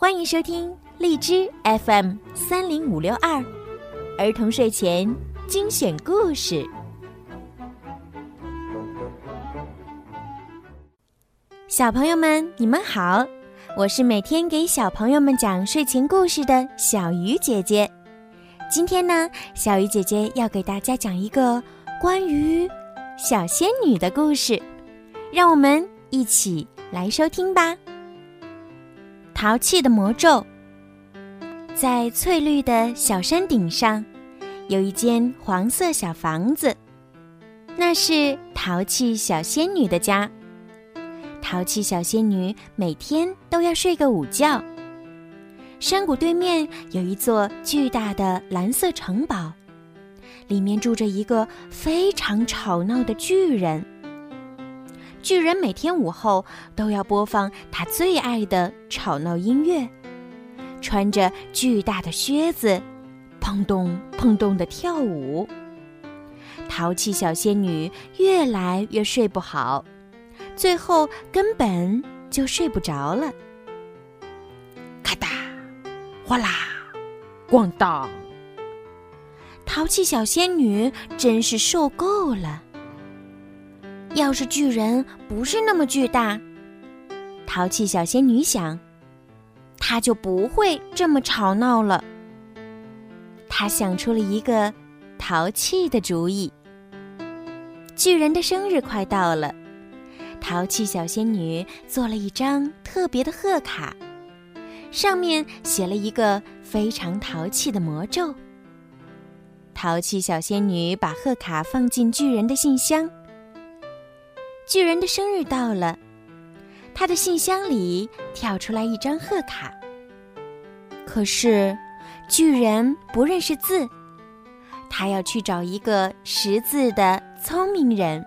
欢迎收听荔枝 FM 三零五六二儿童睡前精选故事。小朋友们，你们好，我是每天给小朋友们讲睡前故事的小鱼姐姐。今天呢，小鱼姐姐要给大家讲一个关于小仙女的故事，让我们一起来收听吧。淘气的魔咒，在翠绿的小山顶上，有一间黄色小房子，那是淘气小仙女的家。淘气小仙女每天都要睡个午觉。山谷对面有一座巨大的蓝色城堡，里面住着一个非常吵闹的巨人。巨人每天午后都要播放他最爱的吵闹音乐，穿着巨大的靴子，砰咚砰咚的跳舞。淘气小仙女越来越睡不好，最后根本就睡不着了。咔哒，哗啦，咣当！淘气小仙女真是受够了。要是巨人不是那么巨大，淘气小仙女想，他就不会这么吵闹了。她想出了一个淘气的主意。巨人的生日快到了，淘气小仙女做了一张特别的贺卡，上面写了一个非常淘气的魔咒。淘气小仙女把贺卡放进巨人的信箱。巨人的生日到了，他的信箱里跳出来一张贺卡。可是，巨人不认识字，他要去找一个识字的聪明人。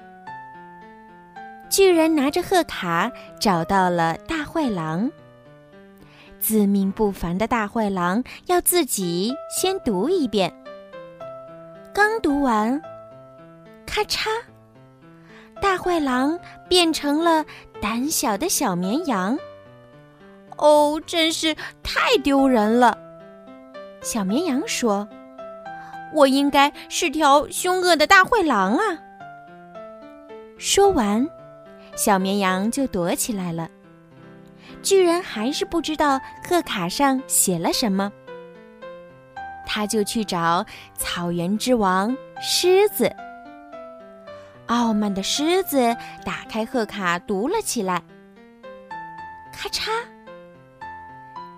巨人拿着贺卡找到了大坏狼。自命不凡的大坏狼要自己先读一遍。刚读完，咔嚓。大坏狼变成了胆小的小绵羊，哦，真是太丢人了！小绵羊说：“我应该是条凶恶的大坏狼啊！”说完，小绵羊就躲起来了。巨人还是不知道贺卡上写了什么，他就去找草原之王狮子。傲慢的狮子打开贺卡，读了起来。咔嚓，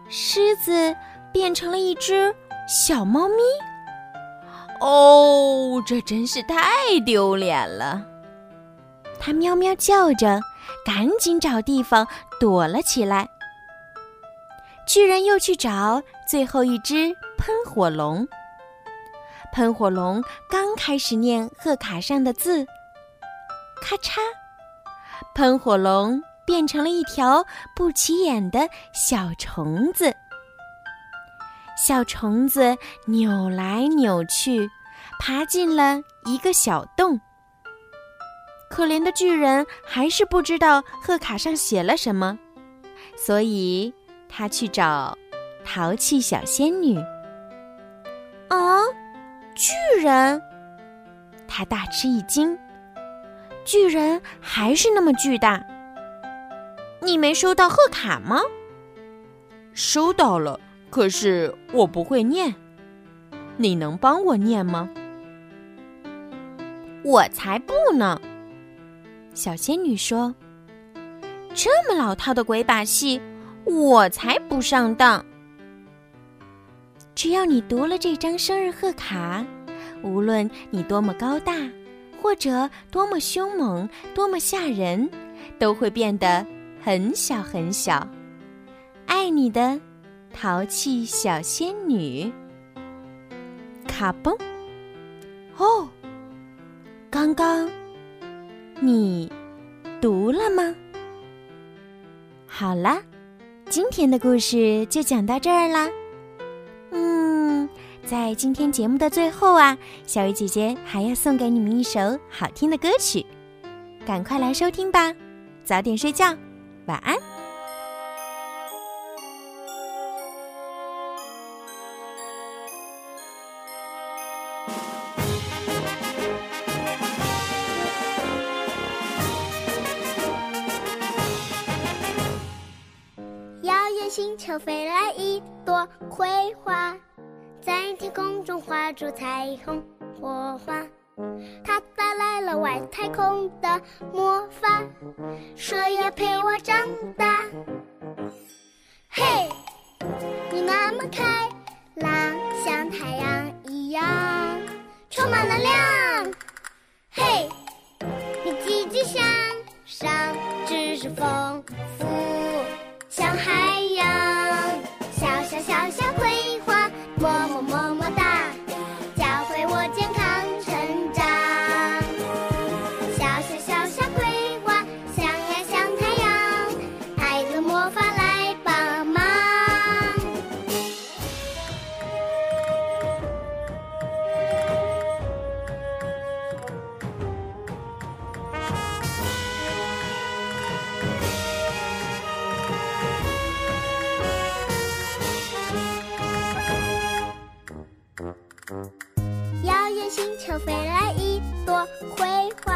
狮子变成了一只小猫咪。哦，这真是太丢脸了！它喵喵叫着，赶紧找地方躲了起来。巨人又去找最后一只喷火龙。喷火龙刚开始念贺卡上的字。咔嚓！喷火龙变成了一条不起眼的小虫子。小虫子扭来扭去，爬进了一个小洞。可怜的巨人还是不知道贺卡上写了什么，所以他去找淘气小仙女。啊，巨人！他大吃一惊。巨人还是那么巨大。你没收到贺卡吗？收到了，可是我不会念。你能帮我念吗？我才不呢！小仙女说：“这么老套的鬼把戏，我才不上当。只要你读了这张生日贺卡，无论你多么高大。”或者多么凶猛，多么吓人，都会变得很小很小。爱你的淘气小仙女，卡嘣！哦，刚刚你读了吗？好啦，今天的故事就讲到这儿啦。在今天节目的最后啊，小鱼姐姐还要送给你们一首好听的歌曲，赶快来收听吧，早点睡觉，晚安。遥远星球飞来一朵葵花。在天空中画出彩虹火花。它带来了外太空的魔法，说要陪我长大。嘿，你那么开朗，像太阳遥远星球飞来一朵葵花，